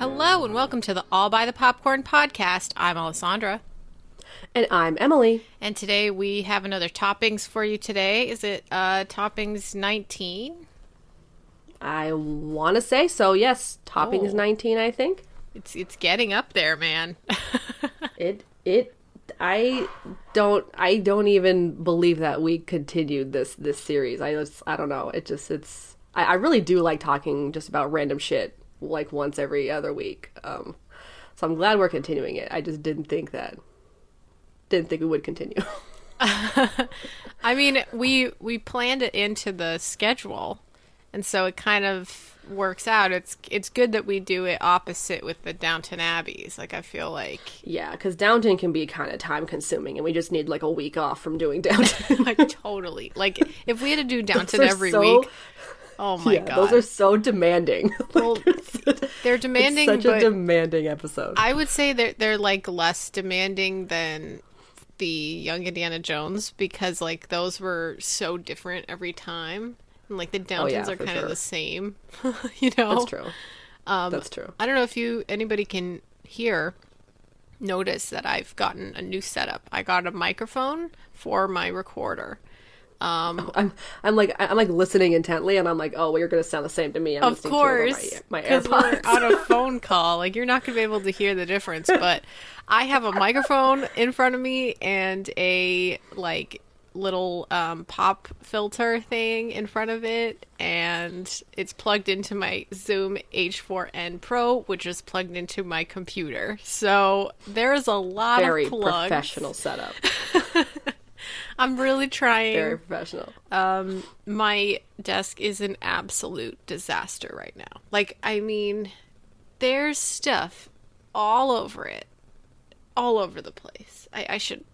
Hello and welcome to the All by the Popcorn podcast. I'm Alessandra. And I'm Emily. And today we have another toppings for you today. Is it uh toppings 19? I want to say so. Yes, toppings Oh. 19, I think. It's it's getting up there, man. It it I don't I don't even believe that we continued this this series. I just I don't know. It just it's I, I really do like talking just about random shit like once every other week. Um so I'm glad we're continuing it. I just didn't think that didn't think we would continue. I mean, we we planned it into the schedule. And so it kind of works out. It's it's good that we do it opposite with the Downton Abbeys. Like I feel like yeah, cuz Downton can be kind of time consuming and we just need like a week off from doing Downton. like totally. Like if we had to do Downton every so- week. Oh my yeah, god. those are so demanding. Well, Like, they're it's demanding such a demanding episode. I would say they're they're like less demanding than the Young Indiana Jones because like those were so different every time. And like the Downtons Oh, yeah, are kind of sure. the same. you know? That's true. Um, That's true. I don't know if you anybody can hear notice that I've gotten a new setup. I got a microphone for my recorder. I'm I'm like I'm like listening intently, and I'm like, oh, well, you're gonna sound the same to me. I'm Of course, my, my because we're AirPods. on a phone call. Like you're not gonna be able to hear the difference. But I have a microphone in front of me and a like little um, pop filter thing in front of it, and it's plugged into my Zoom H4n Pro, which is plugged into my computer. So there's a lot Very of plugs. professional setup. I'm really trying. Very professional. Um, my desk is an absolute disaster right now. Like, I mean, there's stuff all over it, all over the place. I, I should,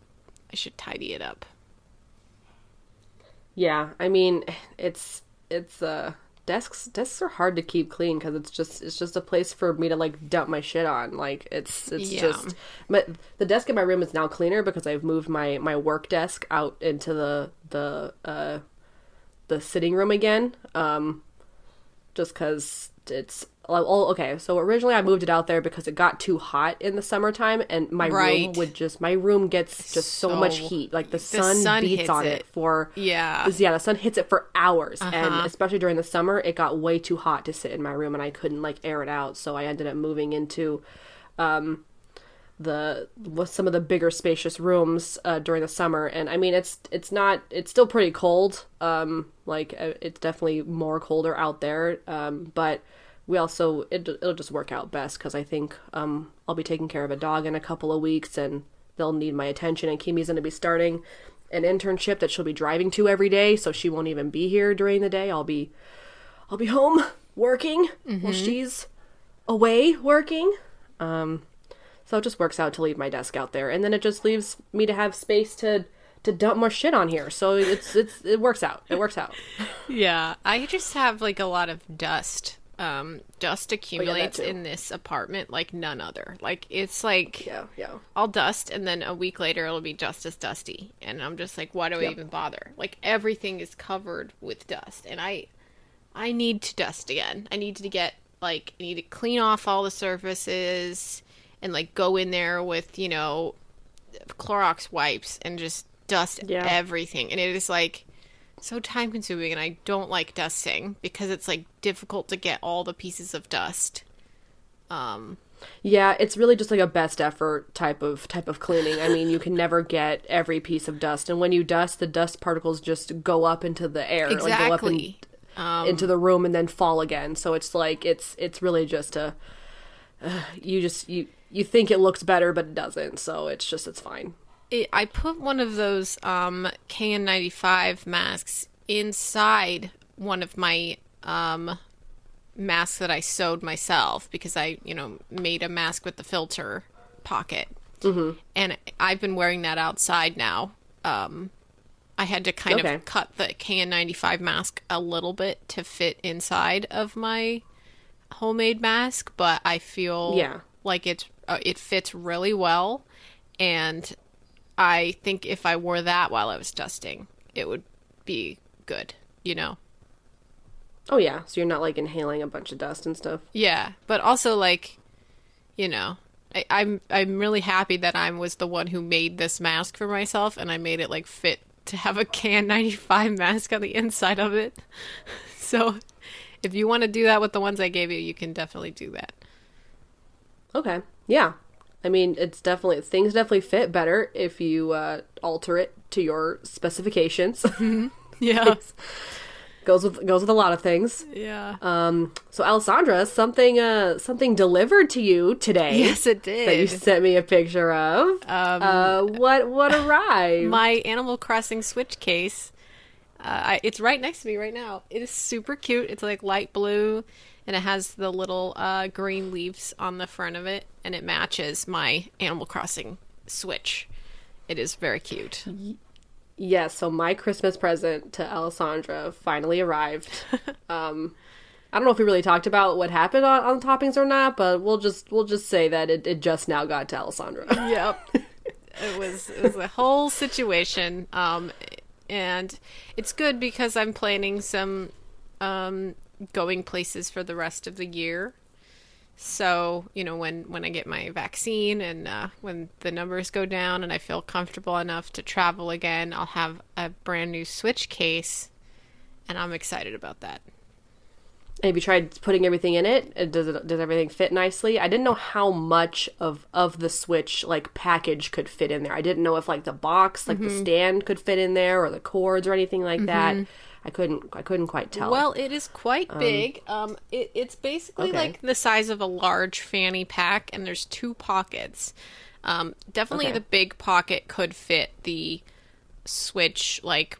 I should tidy it up. Yeah, I mean, it's it's uh desks desks are hard to keep clean because it's just it's just a place for me to like dump my shit on. Like it's it's Yeah. just but the desk in my room is now cleaner because I've moved my my work desk out into the the uh the sitting room again. Um, just because it's oh okay. So originally I moved it out there because it got too hot in the summertime, and my room would just my room gets just so, much heat. Like the the sun, sun beats hits on it. it for Yeah. yeah, the sun hits it for hours, and Uh-huh. especially during the summer, it got way too hot to sit in my room, and I couldn't like air it out. So I ended up moving into um, the with some of the bigger, spacious rooms uh, during the summer. And I mean, it's it's not it's still pretty cold. Um, like uh, it's definitely more colder out there. Um, but we also it, it'll just work out best because I think um, I'll be taking care of a dog in a couple of weeks, and they'll need my attention. And Kimi's going to be starting an internship that she'll be driving to every day, so she won't even be here during the day. I'll be I'll be home working while she's away working. Um, so it just works out to leave my desk out there, and then it just leaves me to have space to to dump more shit on here. So it's it's it works out. It works out. Yeah, I just have like a lot of dust. Um, dust accumulates too. in this apartment like none other. Like it's like Yeah, yeah. I'll dust and then a week later it'll be just as dusty and i'm just like why do i Yep. even bother like everything is covered with dust and i i need to dust again i need to get like i need to clean off all the surfaces and like go in there with you know clorox wipes and just dust Yeah. everything and it is like so time consuming and i don't like dusting because it's like difficult to get all the pieces of dust um Yeah, it's really just like a best effort type of type of cleaning. I mean, you can never get every piece of dust, and when you dust, the dust particles just go up into the air, like go up in- exactly Um, into the room and then fall again. So it's like it's it's really just a uh, you just you you think it looks better, but it doesn't. So it's just it's fine. It, I put one of those um, KN95 masks inside one of my um, masks that I sewed myself because I, you know, made a mask with the filter pocket. Mm-hmm. And I've been wearing that outside now. Um, I had to kind Okay. of cut the KN95 mask a little bit to fit inside of my homemade mask, but I feel Yeah. like it's uh, it fits really well, and I think if I wore that while I was dusting, it would be good. You know. Oh yeah, so you're not like inhaling a bunch of dust and stuff. Yeah, but also like, you know, I, I'm I'm really happy that I was the one who made this mask for myself, and I made it like fit to have a KN95 mask on the inside of it. So, if you want to do that with the ones I gave you, you can definitely do that. Okay. Yeah. I mean, it's definitely things definitely fit better if you uh, alter it to your specifications. Yeah, goes with goes with a lot of things. yeah. Um, so Alessandra, something uh something delivered to you today. yes, it did. That you sent me a picture of. Um, uh, what what arrived? my Animal Crossing Switch case. Uh, I, it's right next to me right now. It is super cute. It's like light blue, and it has the little uh, green leaves on the front of it, and it matches my Animal Crossing Switch. It is very cute. Yes, so my Christmas present to Alessandra finally arrived. um, I don't know if we really talked about what happened on, on toppings or not, but we'll just we'll just say that it, it just now got to Alessandra. Yep. it was it was a whole situation. Um, and it's good because I'm planning some um, going places for the rest of the year. So you know when when I get my vaccine and uh, when the numbers go down and I feel comfortable enough to travel again, I'll have a brand new Switch case, and I'm excited about that. Have you tried putting everything in it? Uh, Does it does everything fit nicely? I didn't know how much of of the Switch like package could fit in there. I didn't know if like the box, like Mm-hmm. the stand could fit in there or the cords or anything like that. I couldn't I couldn't quite tell. Well, it is quite big. Um, it, it's basically okay. like the size of a large fanny pack, and there's two pockets. Um, definitely, Okay. the big pocket could fit the switch like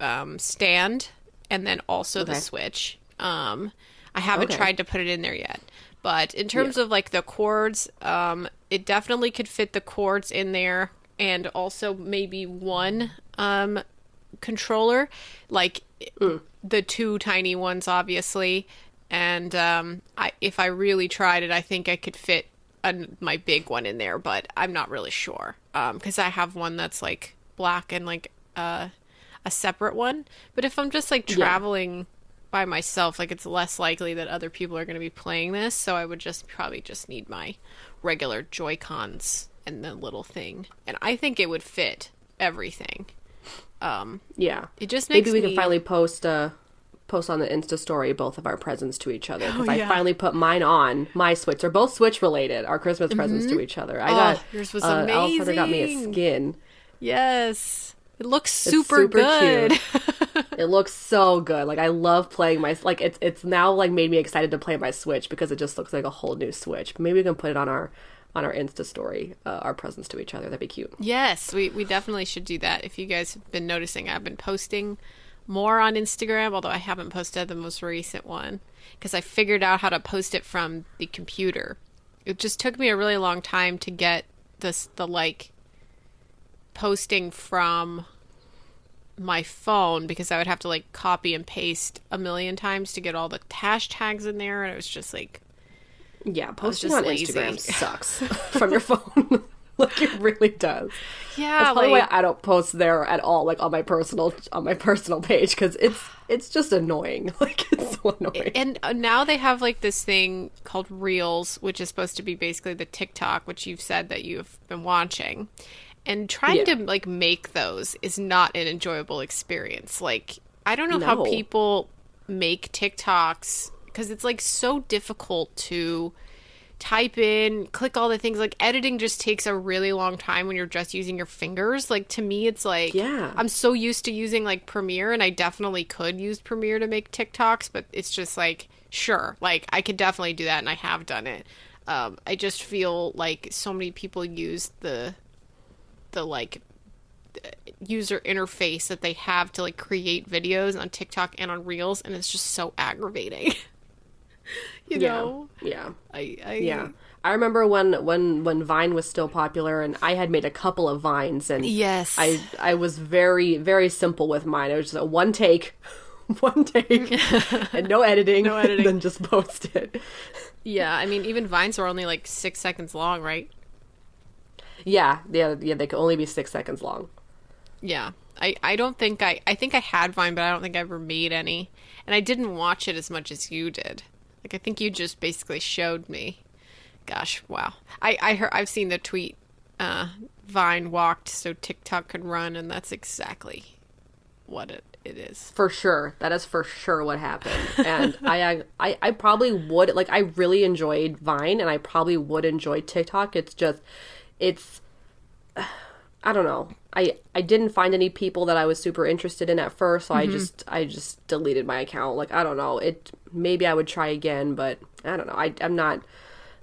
um, stand, and then also the switch. Um, I haven't Okay. tried to put it in there yet, but in terms of like the cords, um, it definitely could fit the cords in there, and also maybe one um, controller, like the two tiny ones, obviously. And um, I, if I really tried it, I think I could fit an my big one in there, but I'm not really sure because I have one that's like black and like uh, a separate one. But if I'm just like traveling by myself, like it's less likely that other people are going to be playing this, so I would just probably just need my regular Joy Cons and the little thing, and I think it would fit everything. Um, yeah. it just makes Maybe we me can finally post uh post on the Insta story both of our presents to each other because Oh, I finally put mine on my Switch. They're both Switch related. Our Christmas presents to each other. I Oh, got yours was uh, Alessandra got me a skin. Yes. It looks super, super good. It looks so good. Like I love playing my like it's it's now like made me excited to play my Switch because it just looks like a whole new Switch. Maybe we can put it on our on our Insta story, uh, our presents to each other. That'd be cute. yes, we, we definitely should do that. If you guys have been noticing, I've been posting more on Instagram, although I haven't posted the most recent one because I figured out how to post it from the computer. It just took me a really long time to get this the like posting from my phone because I would have to like copy and paste a million times to get all the hashtags in there and it was just like Yeah, posting on lazy. Instagram sucks from your phone. like it really does. yeah That's probably like why I don't post there at all, like on my personal on my personal page, because it's it's just annoying. Like it's so annoying. and uh, now they have like this thing called Reels, which is supposed to be basically the TikTok, which you've said that you've been watching. And trying Yeah. to like make those is not an enjoyable experience. Like I don't know how people make TikToks because it's like so difficult to type in, click all the things. Like editing just takes a really long time when you're just using your fingers. Like to me, it's like Yeah. I'm so used to using like Premiere, and I definitely could use Premiere to make TikToks, but it's just like sure, like I could definitely do that, and I have done it. Um, I just feel like so many people use the the like user interface that they have to like create videos on TikTok and on Reels, and it's just so aggravating. you Yeah. know, Yeah. I, I Yeah. I remember when when when Vine was still popular and I had made a couple of vines and Yes. I I was very very simple with mine. It was just a one take, one take, and no editing, No editing. then just post it. yeah. I mean, even vines are only like six seconds long, right? Yeah, yeah, yeah. They could only be six seconds long. Yeah. I, I don't think I I think I had Vine, but I don't think I ever made any. And I didn't watch it as much as you did. Like I think you just basically showed me. Gosh, wow. I I heard I've seen the tweet uh Vine walked so TikTok could run and that's exactly what it, it is. For sure, that is for sure what happened. And I, I, I probably would like. I really enjoyed Vine, and I probably would enjoy TikTok. It's just, it's, I don't know. I, I didn't find any people that I was super interested in at first, so I mm-hmm. just, I just deleted my account. Like I don't know. It maybe I would try again, but I don't know. I, I'm not.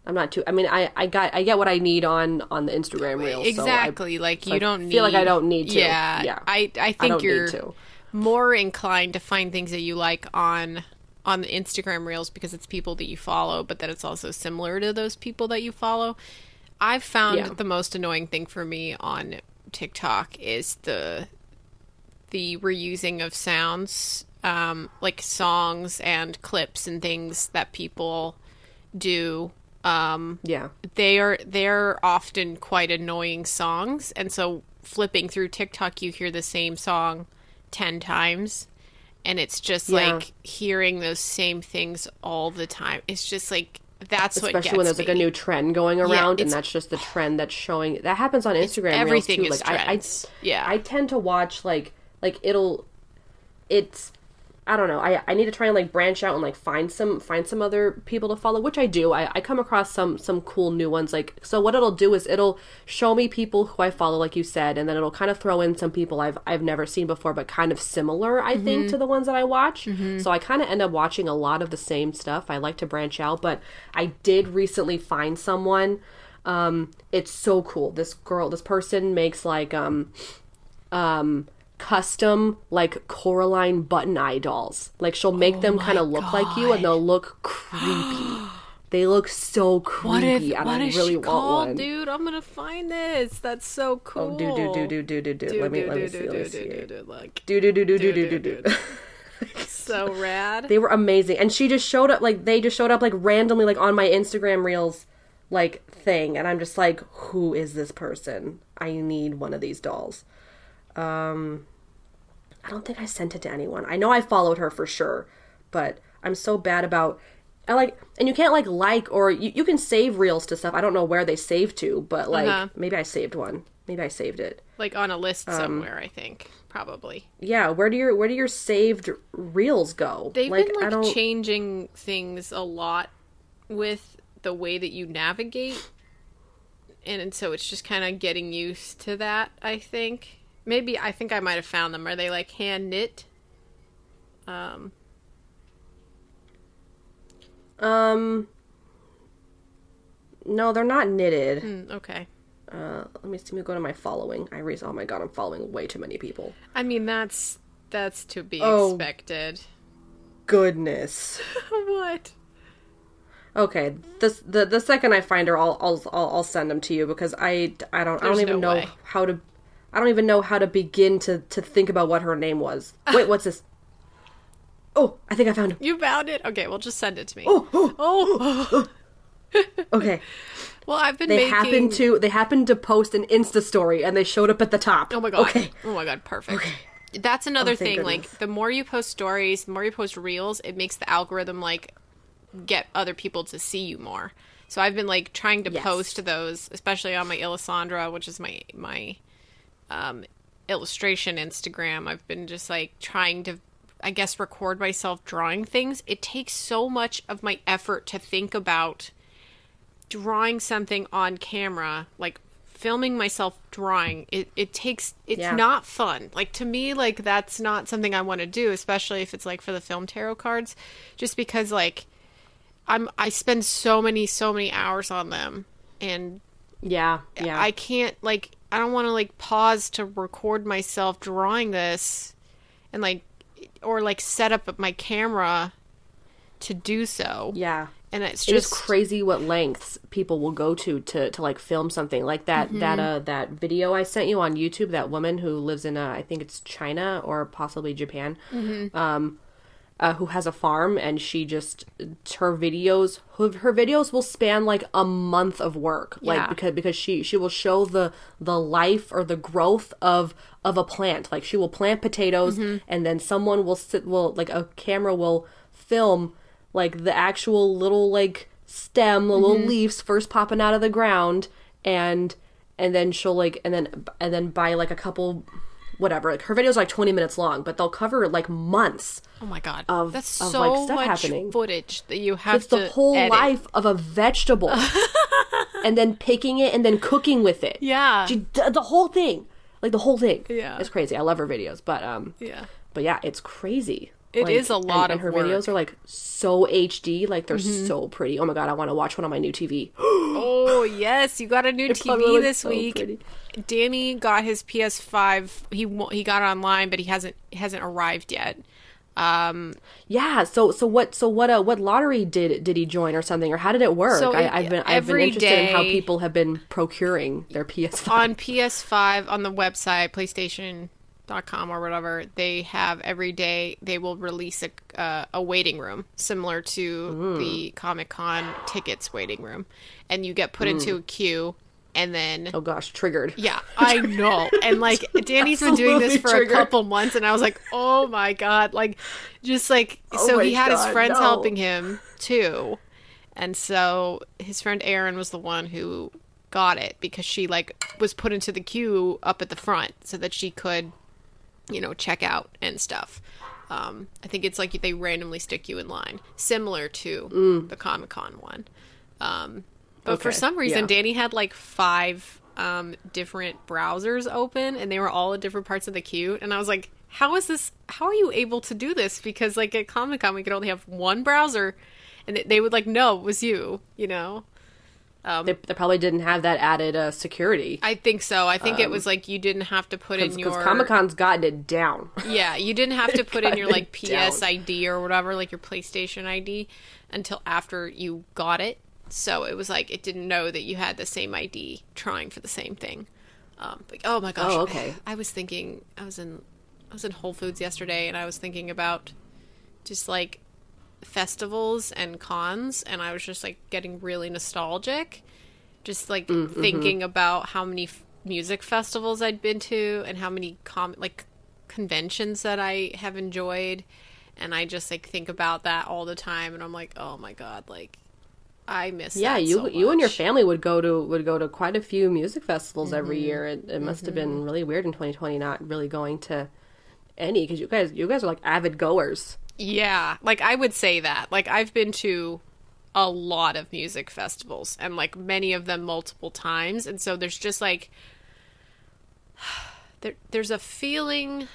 I'm not too. I mean, I, I got I get what I need on on the Instagram reels. so I- Exactly. like so you I don't need feel like I don't need to. Yeah. Yeah. I I think I you're more inclined to find things that you like on on the Instagram reels because it's people that you follow, but that it's also similar to those people that you follow. I've found Yeah. the most annoying thing for me on TikTok is the the reusing of sounds, um, like songs and clips and things that people do. Um, Yeah. they are they're often quite annoying songs and so flipping through TikTok you hear the same song 10 times and it's just Yeah. like hearing those same things all the time it's just like that's what especially when there's like a new trend going around and that's just the trend that's showing that happens on instagram everything reels is too like trends. I, I Yeah. i tend to watch like like it'll it's i don't know. I i need to try and like branch out and like find some find some other people to follow which i do. I i come across some some cool new ones. Like so what it'll do is it'll show me people who i follow like you said and then it'll kind of throw in some people i've i've never seen before but kind of similar i think to the ones that i watch. So i kind of end up watching a lot of the same stuff. I like to branch out but i did recently find someone. Um it's so cool. This girl this person makes like um um custom like Coraline button eye dolls. Like she'll make them kind of look like you and they'll look creepy. they look so creepy what if and what I is really she want called one. dude I'm gonna find this that's so cool Oh, do do do do do do do. Let me do let me do see. do Let me do see. do do like Do do do do do do, do do, do do. so rad They were amazing, and she just showed up like they just showed up like randomly like on my Instagram reels like thing, and I'm just like, who is this person? I need one of these dolls. Um, I don't think I sent it to anyone. I know I followed her for sure, but I'm so bad about. I like, and you can't like like or you, you can save reels to stuff. I don't know where they save to, but like Uh-huh. maybe I saved one. Maybe I saved it. like on a list Um, somewhere I think probably Yeah, where do your where do your saved reels go? They've like, been like changing things a lot with the way that you navigate. And, and so it's just kind of getting used to that, I think. Maybe I think I might have found them. Are they like hand knit? Um Um. No, they're not knitted. mm, okay. Uh, let me see. Let me go to my following. I re- Oh my god, I'm following way too many people. I mean that's that's to be Oh. expected. Goodness. what? Okay, this the the second I find her, I'll I'll I'll, I'll send them to you because I I don't I don't even no know way. how to I don't even know how to begin to to think about what her name was. Wait, what's this? Oh, I think I found him. You found it? Okay, well just send it to me. Oh oh, oh, oh, Oh. okay. well, I've been They making happened to they happened to post an Insta story and they showed up at the top. Oh my god. Okay. Oh my god, perfect. That's oh, another Oh, thing. Like the more you post stories, the more you post reels, it makes the algorithm like get other people to see you more. So I've been like trying to Yes. post those, especially on my Illustrandra, which is my my um, illustration Instagram. I've been just like trying to, I guess, record myself drawing things. It takes so much of my effort to think about drawing something on camera, like filming myself drawing. It it takes it's Yeah. not fun. Like to me, like that's not something I want to do, especially if it's like for the film tarot cards, just because like I'm I spend so many so many hours on them and Yeah, yeah. I can't like I don't want to like pause to record myself drawing this and like or like set up my camera to do so. Yeah. And it's It is just crazy what lengths people will go to to to like film something like that that uh that video I sent you on YouTube that woman who lives in uh, I think it's China or possibly Japan um uh, who has a farm and she just her videos her, her videos will span like a month of work. Like Yeah. because because she she will show the the life or the growth of of a plant. Like she will plant potatoes and then someone will sit will like a camera will film like the actual little like stem the little leaves first popping out of the ground and and then she'll like and then and then by like a couple whatever like her videos are like 20 minutes long but they'll cover like months oh my god, of- that's of, so like, stuff much happening. footage that you have it's to the whole edit. life of a vegetable and then picking it and then cooking with it Yeah. she d- the whole thing like the whole thing Yeah. it's crazy i love her videos but um Yeah. but yeah it's crazy It It is a lot and, of her work. videos are like so hd like they're Mm-hmm. so pretty oh my god i want to watch one on my new tv Oh yes, you got a new probably TV this so week. pretty. Danny got his PS5. He he got online, but he hasn't hasn't arrived yet. Um, yeah so so what so what uh what lottery did did he join or something or how did it work? So I, I've been i've been interested in how people have been procuring their ps5 on PS5 on the website PlayStation.com or whatever, they have every day they will release a uh, a waiting room similar to the Comic Con tickets waiting room, and you get put into a queue, and then oh gosh triggered Yeah, I know. And like Danny's been doing this for triggered. a couple months and I was like, "Oh my god." Like just like so Oh my he had his friends no. helping him too. And so his friend Erin was the one who got it because she like was put into the queue up at the front so that she could you know, check out and stuff. Um, I think it's like they randomly stick you in line, similar to the Comic Con one. Um, but for some reason, yeah. Danny had like five um, different browsers open, and they were all at different parts of the queue. And I was like, "How is this? How are you able to do this?" Because like at Comic Con, we could only have one browser, and they- would like no, it was you. You know. they, they probably didn't have that added uh, security I think so. I think it was like you didn't have to put in your Comic Con's gotten it down. Yeah, you didn't have to put in your like it down. PS ID or whatever, like your PlayStation ID, until after you got it. So it was like it didn't know that you had the same ID trying for the same thing. Um, like, oh my gosh. Oh, okay. I was thinking I was in I was in Whole Foods yesterday and I was thinking about just like festivals and cons and I was just like getting really nostalgic. Just like Mm-hmm. thinking about how many f- music festivals I'd been to and how many com like conventions that I have enjoyed and I just like think about that all the time and I'm like, "Oh my god, like I miss Yeah, that you so you and your family would go to would go to quite a few music festivals every Mm-hmm. year. It, it must have been really weird in 2020 not really going to any because you guys you guys are like avid goers. Yeah, like I would say that. Like I've been to a lot of music festivals and like many of them multiple times and so there's just like there there's a feeling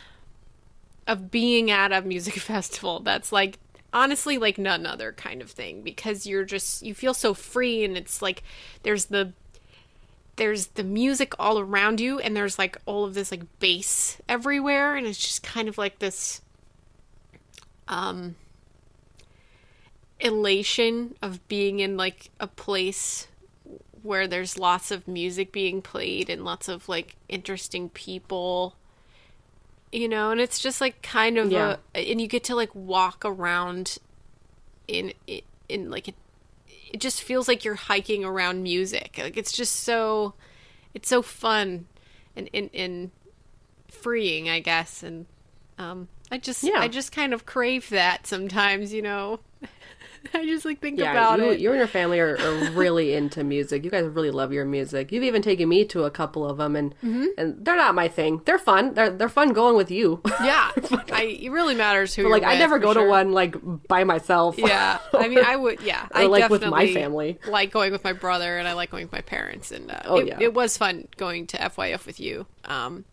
of being at a music festival that's like honestly like none other kind of thing because you're just you feel so free and it's like there's the there's the music all around you and there's like all of this like bass everywhere and it's just kind of like this um elation of being in like a place where there's lots of music being played and lots of like interesting people you know and it's just like kind of Yeah. a and you get to like walk around in in, in like it, it just feels like you're hiking around music like it's just so it's so fun and and, and freeing i guess and um i just Yeah. i just kind of crave that sometimes you know i just like think Yeah, about you, it you and your family are, are really into music. You guys really love your music. You've even taken me to a couple of them, and Mm-hmm. and they're not my thing. They're fun. They're they're fun going with you. yeah I, it really matters who like I never go to one like by myself. yeah i mean i would yeah Or, i like, with my family. like going with my brother and i like going with my parents and uh, Oh, it, yeah. it was fun going to FYF with you um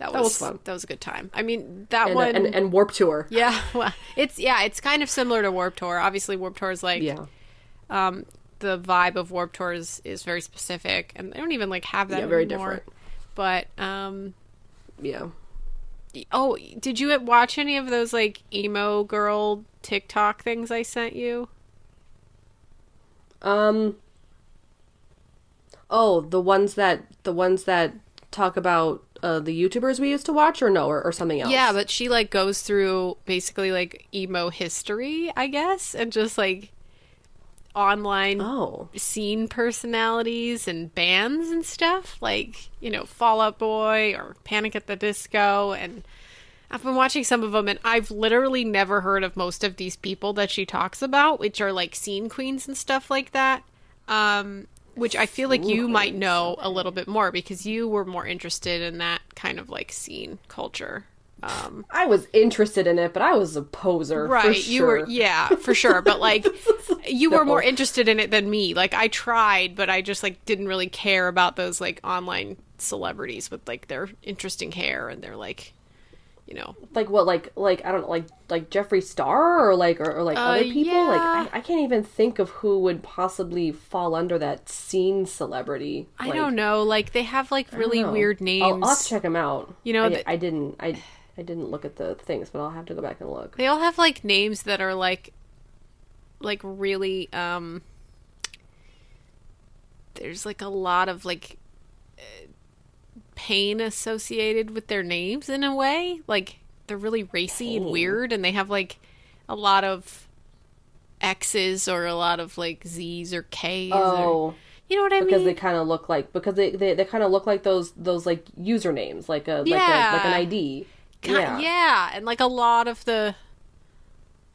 that was, was fun. that was a good time i mean that and, one and and Warp Tour. yeah well, it's yeah it's kind of similar to warp tour obviously warp tour is like Yeah, um the vibe of warp tour is, is very specific and they don't even like have that Yeah, very anymore. different. But um Yeah. oh, did you watch any of those like emo girl TikTok things I sent you? Um. Oh, the ones that the ones that talk about uh, the YouTubers we used to watch, or no, or, or something else. Yeah, but she like goes through basically like emo history, I guess, and just like online Oh. scene personalities and bands and stuff, like, you know, Fall Out Boy or Panic at the Disco and I've been watching some of them and I've literally never heard of most of these people that she talks about, which are like scene queens and stuff like that. Um which I feel like you might know a little bit more because you were more interested in that kind of like scene culture. Um I was interested in it, but I was a poser. for right you were yeah for sure but like you were more interested in it than me like i tried but i just like didn't really care about those like online celebrities with like their interesting hair and their like you know like what, like like I don't know, like like Jeffree Star or like or, or like other people. yeah. Like I, I can't even think of who would possibly fall under that scene celebrity. i Like, don't know like they have like really weird names I'll, I'll have to check them out. You know, I, the- I didn't. I I didn't look at the things, but I'll have to go back and look. they all have like names that are like like really um there's like a lot of like uh, pain associated with their names in a way like they're really racy and Oh. weird and they have like a lot of x's or a lot of like z's or k's or Oh, you know what i because mean they kind of look like because they they, they kind of look like those those like usernames, like a like Yeah. a like an ID. Ki- yeah. yeah, and like a lot of the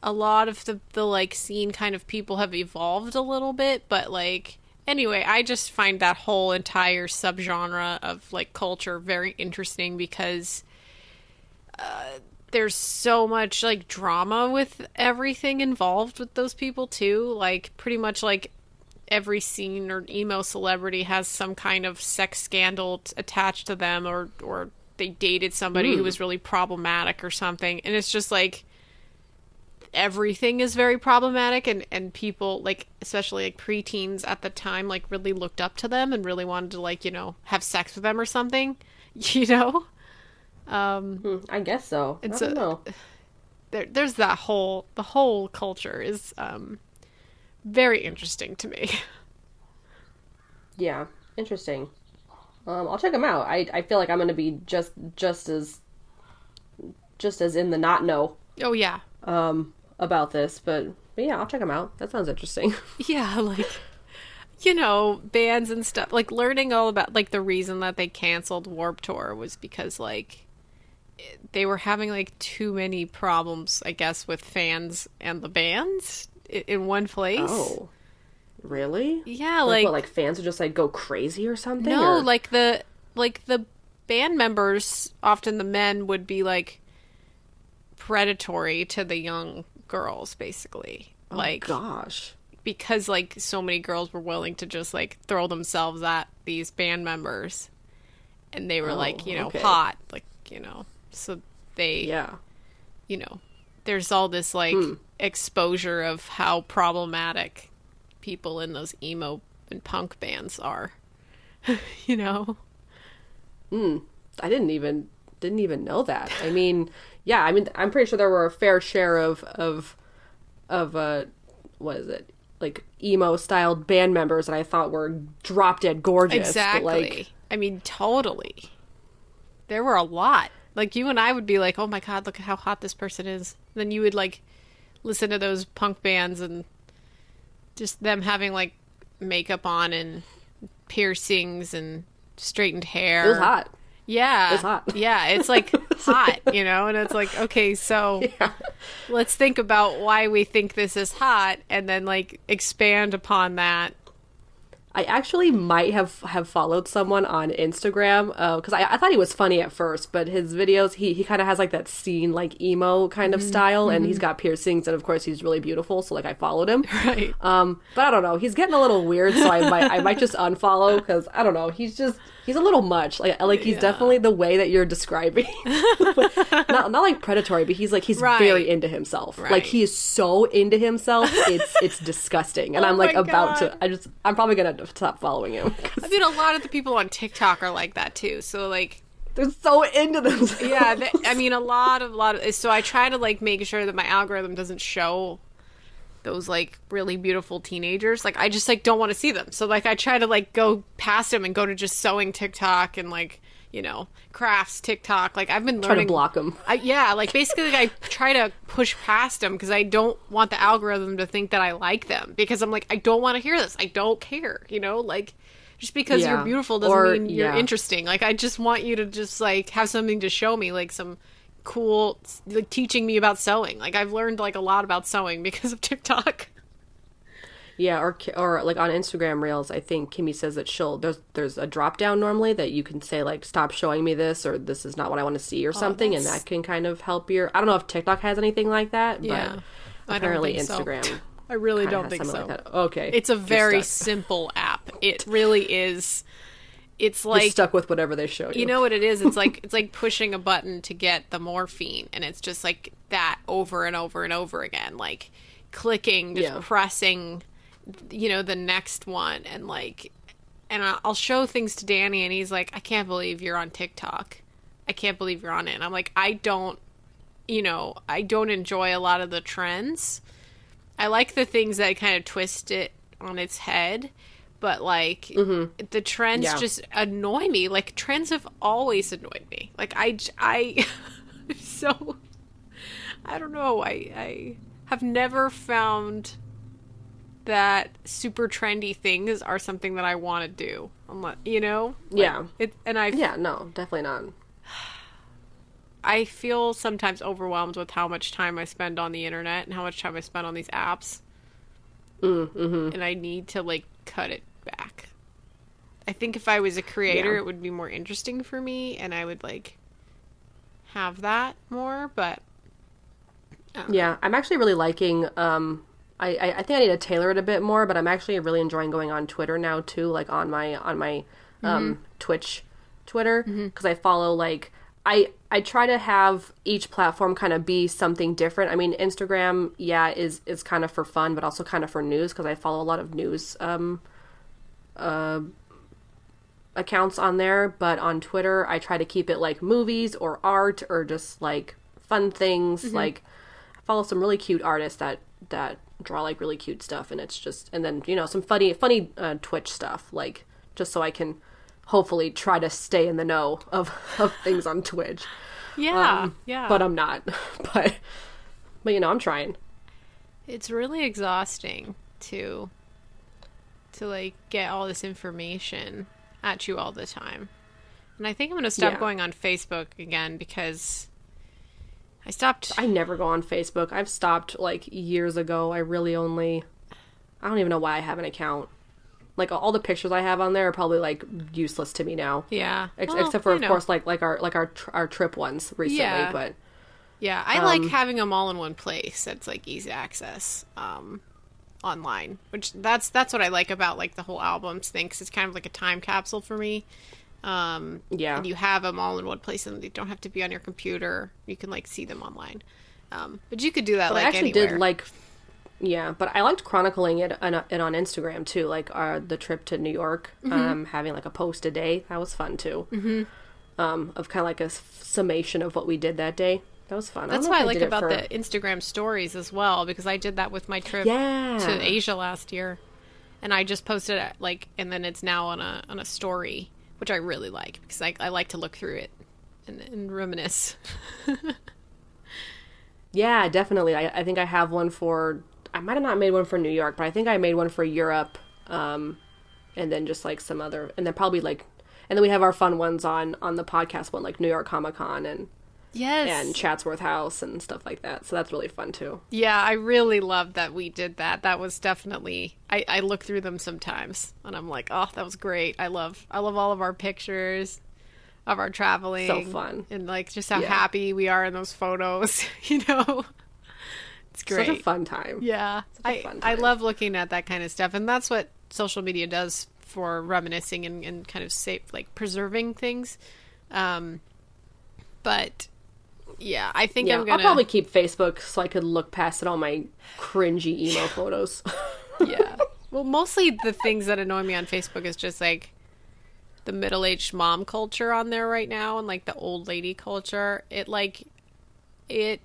a lot of the the like scene kind of people have evolved a little bit, but like anyway, I just find that whole entire subgenre of like culture very interesting because uh, there's so much like drama with everything involved with those people too. Like pretty much like every scene or emo celebrity has some kind of sex scandal t- attached to them or or they dated somebody who was really problematic or something and it's just like everything is very problematic and and people like especially like preteens at the time like really looked up to them and really wanted to like you know have sex with them or something you know um Hmm, I guess so. I don't a- know. there there's that whole the whole culture is um very interesting to me Yeah, interesting. Um, I'll check them out. I I feel like I'm gonna be just just as just as in the not know oh yeah um about this, but, but yeah, I'll check them out. That sounds interesting. Yeah, like you know, bands and stuff. Like learning all about like the reason that they canceled Warp Tour was because like they were having like too many problems, I guess, with fans and the bands in one place. oh, really? Yeah, Like, like, what? Like fans would just like go crazy or something? no, or- like the like the band members, often the men would be like predatory to the young girls basically. Oh like gosh. because like so many girls were willing to just like throw themselves at these band members and they were like oh, you know okay. hot like you know so they Yeah. you know there's all this like hmm. exposure of how problematic people in those emo and punk bands are you know hmm. I didn't even didn't even know that. I mean, yeah, I mean, I'm pretty sure there were a fair share of of of uh, what is it? Like emo styled band members that I thought were drop dead gorgeous. exactly like, i mean totally there were a lot like you and i would be like oh my god look at how hot this person is then you would like listen to those punk bands and just them having like makeup on and piercings and straightened hair it was hot. yeah It was hot. yeah it's like hot you know and it's like okay so Yeah. let's think about why we think this is hot and then like expand upon that I actually might have have followed someone on Instagram uh, because I, I thought he was funny at first, but his videos he he kind of has like that scene like emo kind of mm-hmm. style, and he's mm-hmm. got piercings, and of course he's really beautiful. So like I followed him. right Um, but I don't know. He's getting a little weird, so I might I might just unfollow because I don't know. He's just He's a little much. Like like he's Yeah. definitely the way that you're describing. not not like predatory, but he's like he's Right. very into himself. Like he is so into himself. It's it's disgusting. And Oh I'm like about God. to I just I'm probably going to stop following him 'cause I mean, a lot of the people on TikTok are like that too. So like, they're so into themselves. yeah, th I mean, a lot of lot of. So I try to like make sure that my algorithm doesn't show those like really beautiful teenagers. Like I just like don't want to see them. So like I try to like go past them and go to just sewing TikTok and like you know crafts TikTok. Like I've been Try to block them I, yeah, like basically, like, I try to push past them because I don't want the algorithm to think that I like them because I'm like, I don't want to hear this. I don't care, you know, like just because Yeah. you're beautiful doesn't Or- mean you're yeah. interesting. Like I just want you to just like have something to show me, like some cool, like teaching me about sewing. Like I've learned like a lot about sewing because of TikTok. Yeah, or or like on Instagram Reels, I think Kimmy says that she'll there's there's a drop down normally that you can say like stop showing me this or this is not what I want to see or oh, something, and Oh, that can kind of help your. I don't know if TikTok has anything like that, Yeah, but I don't apparently think so. Instagram. I really don't think so. like. Okay, It's a very simple app. It really is. It's You're like stuck with whatever they show you. You know what it is? It's like it's like pushing a button to get the morphine, and it's just like that over and over and over again, like clicking, just Yeah. pressing, you know, the next one, and like, and I'll show things to Danny, and he's like, "I can't believe you're on TikTok. I can't believe you're on it." And I'm like, "I don't, you know, I don't enjoy a lot of the trends. I like the things that kind of twist it on its head." But like mm-hmm. the trends Yeah. just annoy me. Like trends have always annoyed me. Like I, I, so I don't know. I I have never found that super trendy things are something that I want to do. Unless, you know, Like, Yeah. It and I Yeah, no, definitely not. I feel sometimes overwhelmed with how much time I spend on the internet and how much time I spend on these apps. Mm-hmm. And I need to like cut it back. I think if I was a creator, Yeah. it would be more interesting for me, and I would like have that more. But Yeah, I'm actually really liking. Um, I, I I think I need to tailor it a bit more, but I'm actually really enjoying going on Twitter now too, like on my on my um Twitch Twitter because I follow like I I try to have each platform kind of be something different. I mean, Instagram, yeah, is is kind of for fun, but also kind of for news because I follow a lot of news um uh accounts on there. But on Twitter, I try to keep it like movies or art or just like fun things. Like I follow some really cute artists that that draw like really cute stuff, and it's just and then you know some funny funny uh, Twitch stuff like just so I can hopefully try to stay in the know of of things on Twitch. yeah, Um, yeah. But I'm not. but but you know I'm trying. it's really exhausting to to like get all this information at you all the time. And I think I'm going to stop Yeah. going on Facebook again because I stopped I never go on Facebook. I've stopped like years ago. I really only I don't even know why I have an account. Like all the pictures I have on there are probably like useless to me now. yeah, Ex- Well, except for of course like like our like our tr- our trip ones recently, Yeah. but Yeah, I like Um, having them all in one place. That's like easy access um, online, which that's that's what I like about like the whole albums thing. 'cause it's kind of like a time capsule for me. Um, yeah. and you have them all in one place, and they don't have to be on your computer. You can like see them online. Um, but you could do that But like I actually anywhere. did like yeah, but I liked chronicling it on, it on Instagram too, like our the trip to New York, Mm-hmm. um, having like a post a day. That was fun too. Mm-hmm. Um, of kind of like a summation of what we did that day. That was fun. That's don't what if I like about for- the Instagram stories as well, because I did that with my trip Yeah. to Asia last year, and I just posted it like, and then it's now on a on a story, which I really like because I, I like to look through it and, and reminisce. Yeah, definitely. I, I think I have one for. I might have not made one for New York, but I think I made one for Europe, um, and then just like some other, and then probably like, and then we have our fun ones on on the podcast one, like New York Comic Con and Yes. and Chatsworth House and stuff like that. So that's really fun too. yeah, I really loved that we did that. That was definitely. I I look through them sometimes, and I'm like, oh, that was great. I love I love all of our pictures of our traveling. So fun. and like just how Yeah. happy we are in those photos. You know, it's great. Such a fun time. Yeah, a I fun I love looking at that kind of stuff, and that's what social media does for reminiscing and, and kind of safe like preserving things. Um, but yeah, I think Yeah, I'm I'll gonna probably keep Facebook so I could look past it all my cringy emo photos. yeah. Well, mostly the things that annoy me on Facebook is just like the middle-aged mom culture on there right now and like the old lady culture. It like it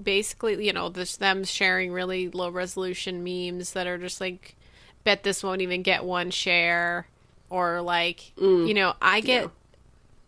basically, you know, this them sharing really low resolution memes that are just like bet this won't even get one share or like mm. you know, I get yeah.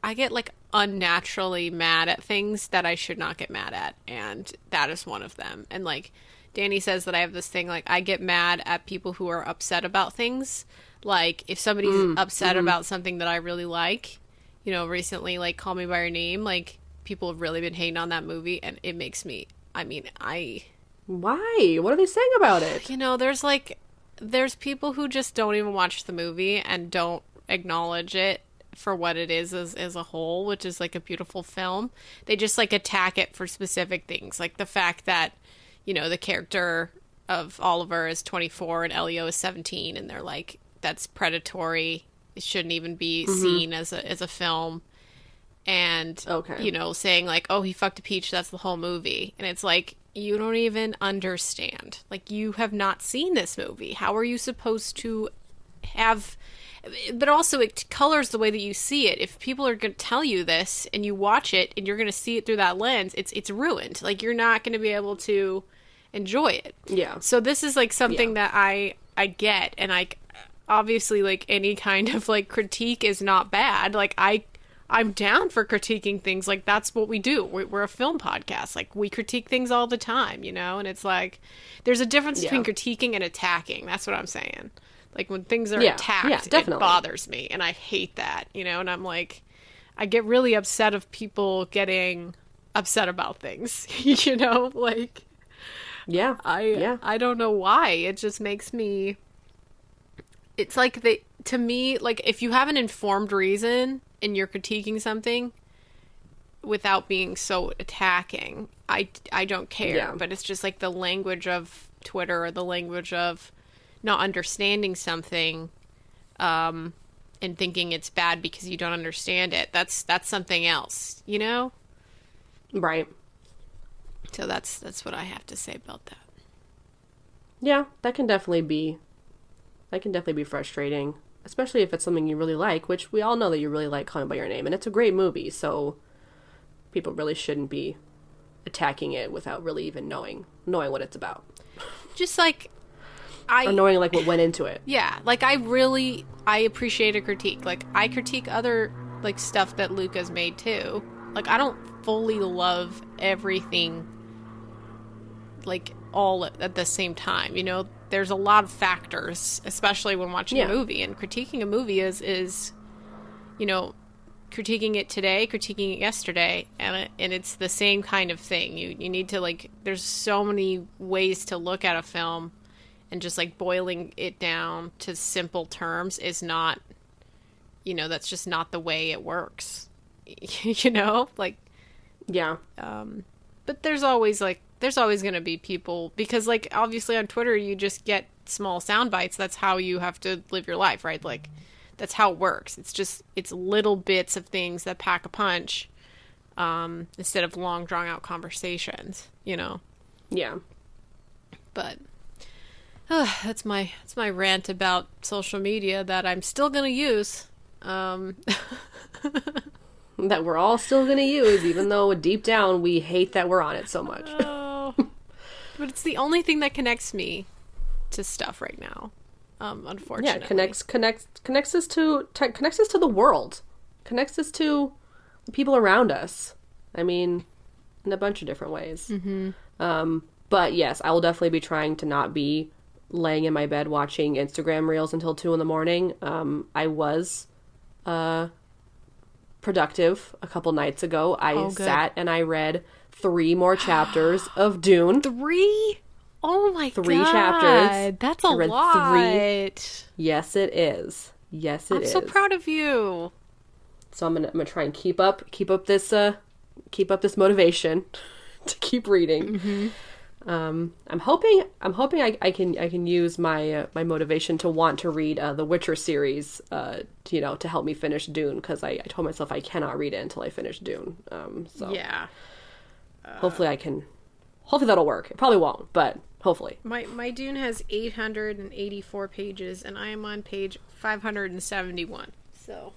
I get like unnaturally mad at things that I should not get mad at, and that is one of them. And like Danny says that I have this thing like I get mad at people who are upset about things. Like if somebody's mm. upset mm-hmm. about something that I really like, you know, recently like Call Me by Your Name, like people have really been hating on that movie, and it makes me. I mean, I Why? What are they saying about it? you know, there's like there's people who just don't even watch the movie and don't acknowledge it for what it is as as a whole, which is like a beautiful film. They just like attack it for specific things, like the fact that you know the character of Oliver is 24 and Elio is 17, and they're like that's predatory. It shouldn't even be mm-hmm. seen as a as a film. And Okay. you know, saying like, "Oh, he fucked a peach." That's the whole movie, and it's like you don't even understand. Like you have not seen this movie. How are you supposed to have? But also, it colors the way that you see it. If people are going to tell you this and you watch it and you're going to see it through that lens, it's it's ruined. Like you're not going to be able to enjoy it. Yeah. So this is like something Yeah. that I I get, and I obviously like any kind of like critique is not bad. Like I I'm down for critiquing things. Like that's what we do. We're, we're a film podcast. Like we critique things all the time, you know. And it's like there's a difference Yeah. between critiquing and attacking. That's what I'm saying. Like when things are Yeah. attacked, Yeah, it bothers me, and I hate that, you know. And I'm like, I get really upset of people getting upset about things, you know, like. Yeah. I yeah. I don't know why. It just makes me it's like they to me like if you have an informed reason and you're critiquing something without being so attacking, I I don't care, Yeah. but it's just like the language of Twitter or the language of not understanding something um and thinking it's bad because you don't understand it. That's that's something else, you know? Right. So that's that's what I have to say about that. Yeah, that can definitely be that can definitely be frustrating, especially if it's something you really like, which we all know that you really like Call Me by Your Name, and it's a great movie, so people really shouldn't be attacking it without really even knowing knowing what it's about Just like I or knowing like what went into it. Yeah, like I really I appreciate a critique. Like I critique other like stuff that Luca's made too. Like I don't fully love everything like all at the same time. You know, there's a lot of factors, especially when watching Yeah. a movie and critiquing a movie is is you know, critiquing it today, critiquing it yesterday, and it, and it's the same kind of thing. You you need to like there's so many ways to look at a film and just like boiling it down to simple terms is not you know, that's just not the way it works. you know? Like Yeah. Um but there's always like there's always going to be people because like obviously on Twitter you just get small sound bites. That's how you have to live your life, right? Like that's how it works. It's just it's little bits of things that pack a punch um instead of long drawn out conversations, you know. Yeah. But uh, that's my that's my rant about social media that I'm still going to use. Um That we're all still going to use even though deep down we hate that we're on it so much. But it's the only thing that connects me to stuff right now. Um, yeah, unfortunately, connects connects connects us to te- connects us to the world. Connects us to the people around us. I mean, in a bunch of different ways. Mm-hmm. Um, but yes, I will definitely be trying to not be laying in my bed watching Instagram reels until two in the morning. Um, I was uh, productive a couple nights ago. I Oh, sat and I read three more chapters of Dune. three. Oh my Three god, chapters. That's a I read lot. three. Yes, it is. Yes, it I'm is. so proud of you. So I'm gonna I'm gonna try and keep up keep up this uh keep up this motivation to keep reading. Um, I'm hoping I'm hoping I, I can I can use my uh, my motivation to want to read uh, the Witcher series, uh, to, you know, to help me finish Dune because I, I told myself I cannot read it until I finish Dune. Um, so Yeah. Hopefully I can. Hopefully that'll work. It probably won't, but hopefully. My my Dune has 884 pages and I am on page 571. So,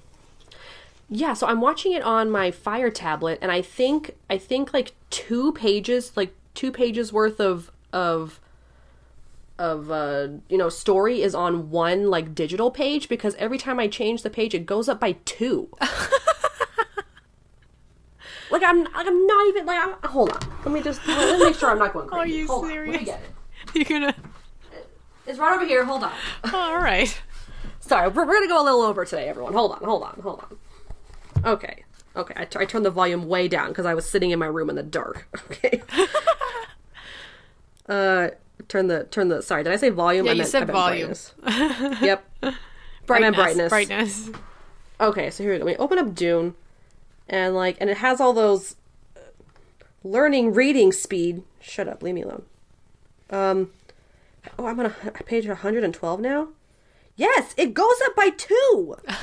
Yeah, so I'm watching it on my Fire tablet, and I think I think like two pages, like two pages worth of of of uh you know story is on one like digital page because every time I change the page, it goes up by two. like I'm like I'm not even like I'm, hold on. Let me just let me make sure I'm not going crazy. Are you hold On, let me serious? get it. you're going to It's right over here. Hold on. All right. Sorry, we're, we're gonna go a little over today, everyone. Hold on, hold on, hold on. Okay, okay. I, t- I turned the volume way down because I was sitting in my room in the dark. Okay. uh, turn the turn the. Sorry, did I say volume? Yeah, I you meant, said volume. brightness. yep. Brightness, brightness. Brightness. Okay, so here we go. We open up Dune, and like, and it has all those learning reading speed. Shut up, leave me alone. Um, oh, I'm on a, page 112 now. Yes, it goes up by two. Okay.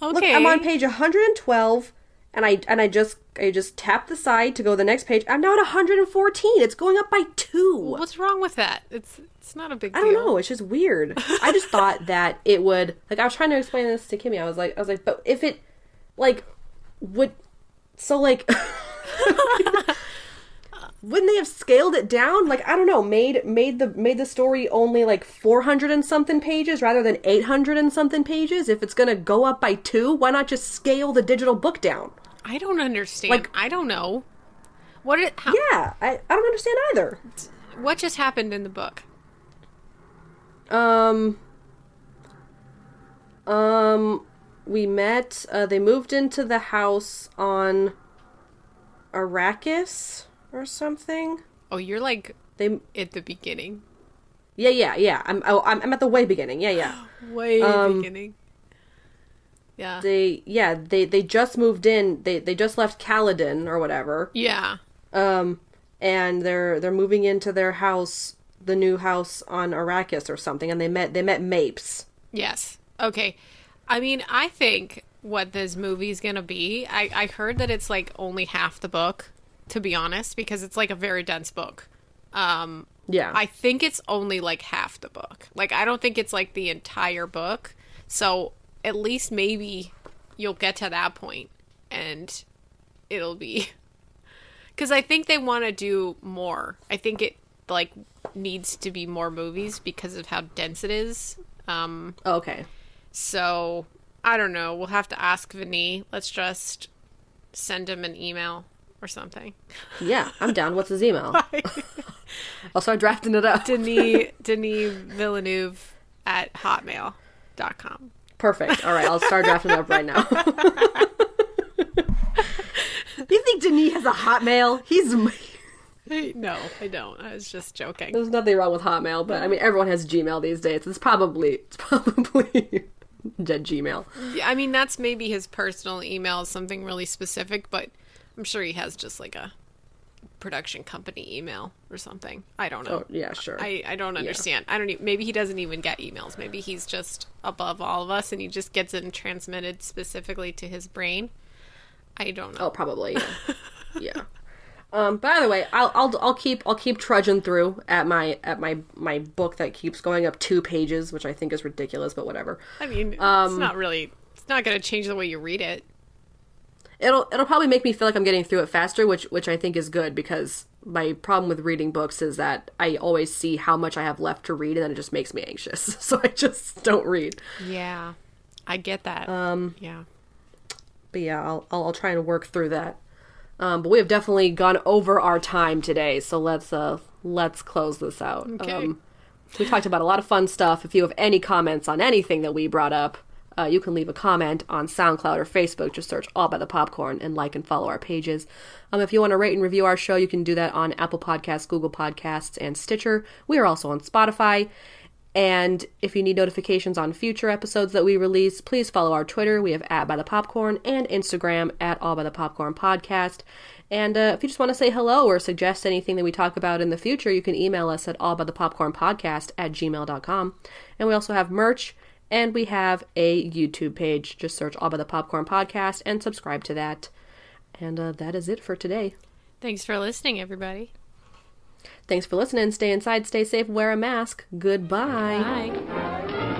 Look, I'm on page 112, and I and I just I just tap the side to go to the next page. I'm now at 114. It's going up by two. What's wrong with that? It's it's not a big I don't know. It's just weird. I just thought that it would like I was trying to explain this to Kimmy. I was like I was like, but if it like would so like wouldn't they have scaled it down? Like I don't know, made made the made the story only like 400 and something pages rather than 800 and something pages. If it's gonna go up by two, why not just scale the digital book down? I don't understand. Like- I don't know. What it, how, Yeah, I I don't understand either. what just happened in the book? Um. Um, we met. Uh, they moved into the house on Arrakis or something. Oh, you're like They. at the beginning. Yeah, yeah, yeah. I'm. Oh, I'm, I'm at the way beginning. Yeah, yeah. Way Um, beginning. Yeah. They. Yeah. They. They just moved in. They. They just left Caladan or whatever. yeah. Um, and they're they're moving into their house, the new house on Arrakis or something. And they met. They met Mapes. Yes. Okay. I mean, I think what this movie's gonna be. I I heard that it's like only half the book, to be honest, because it's like a very dense book. Um, Yeah. I think it's only like half the book. Like I don't think it's like the entire book. So at least maybe you'll get to that point and it'll be cuz I think they want to do more. I think it like needs to be more movies because of how dense it is. Um okay. So I don't know. We'll have to ask Vinny. Let's just send him an email or something. Yeah, I'm down. What's his email? I'll start drafting it up. Denis Denis Villeneuve at hotmail.com. Perfect. All right, I'll start drafting it up right now. Do you think Denis has a Hotmail? He's No, I don't. I was just joking. there's nothing wrong with Hotmail, but I mean everyone has Gmail these days. It's probably it's probably dead Gmail. Yeah, I mean, that's maybe his personal email, something really specific, but I'm sure he has just like a production company email or something. I don't know. Oh yeah, sure. I, I don't understand. I don't even, maybe he doesn't even get emails. Maybe he's just above all of us and he just gets it transmitted specifically to his brain. I don't know. Oh, probably. Yeah. yeah. Um, by the way, I'll, I'll I'll keep I'll keep trudging through at my at my my book that keeps going up two pages, which I think is ridiculous, but whatever. I mean, it's um, not really. It's not going to change the way you read it. It'll it'll probably make me feel like I'm getting through it faster, which which I think is good because my problem with reading books is that I always see how much I have left to read, and then it just makes me anxious. So I just don't read. Yeah, I get that. Um, yeah. But yeah, I'll I'll, I'll try and work through that. Um, but we have definitely gone over our time today, so let's uh let's close this out. Okay. Um, we talked about a lot of fun stuff. If you have any comments on anything that we brought up, uh, you can leave a comment on SoundCloud or Facebook. Just search All by the Popcorn and like and follow our pages. Um, if you want to rate and review our show, you can do that on Apple Podcasts, Google Podcasts, and Stitcher. We are also on Spotify. And if you need notifications on future episodes that we release, please follow our Twitter. We have at by the popcorn and Instagram at all by the popcorn podcast. And uh, if you just want to say hello or suggest anything that we talk about in the future, you can email us at allbythepopcornpodcast at gmail.com. And we also have merch and we have a YouTube page. Just search All by the Popcorn Podcast and subscribe to that. And uh, that is it for today. Thanks for listening, everybody. Thanks for listening. Stay inside, stay safe, wear a mask. Goodbye. Bye.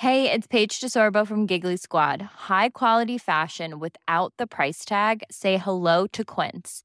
Hey, it's Paige DeSorbo from Giggly Squad. High quality fashion without the price tag. Say hello to Quince.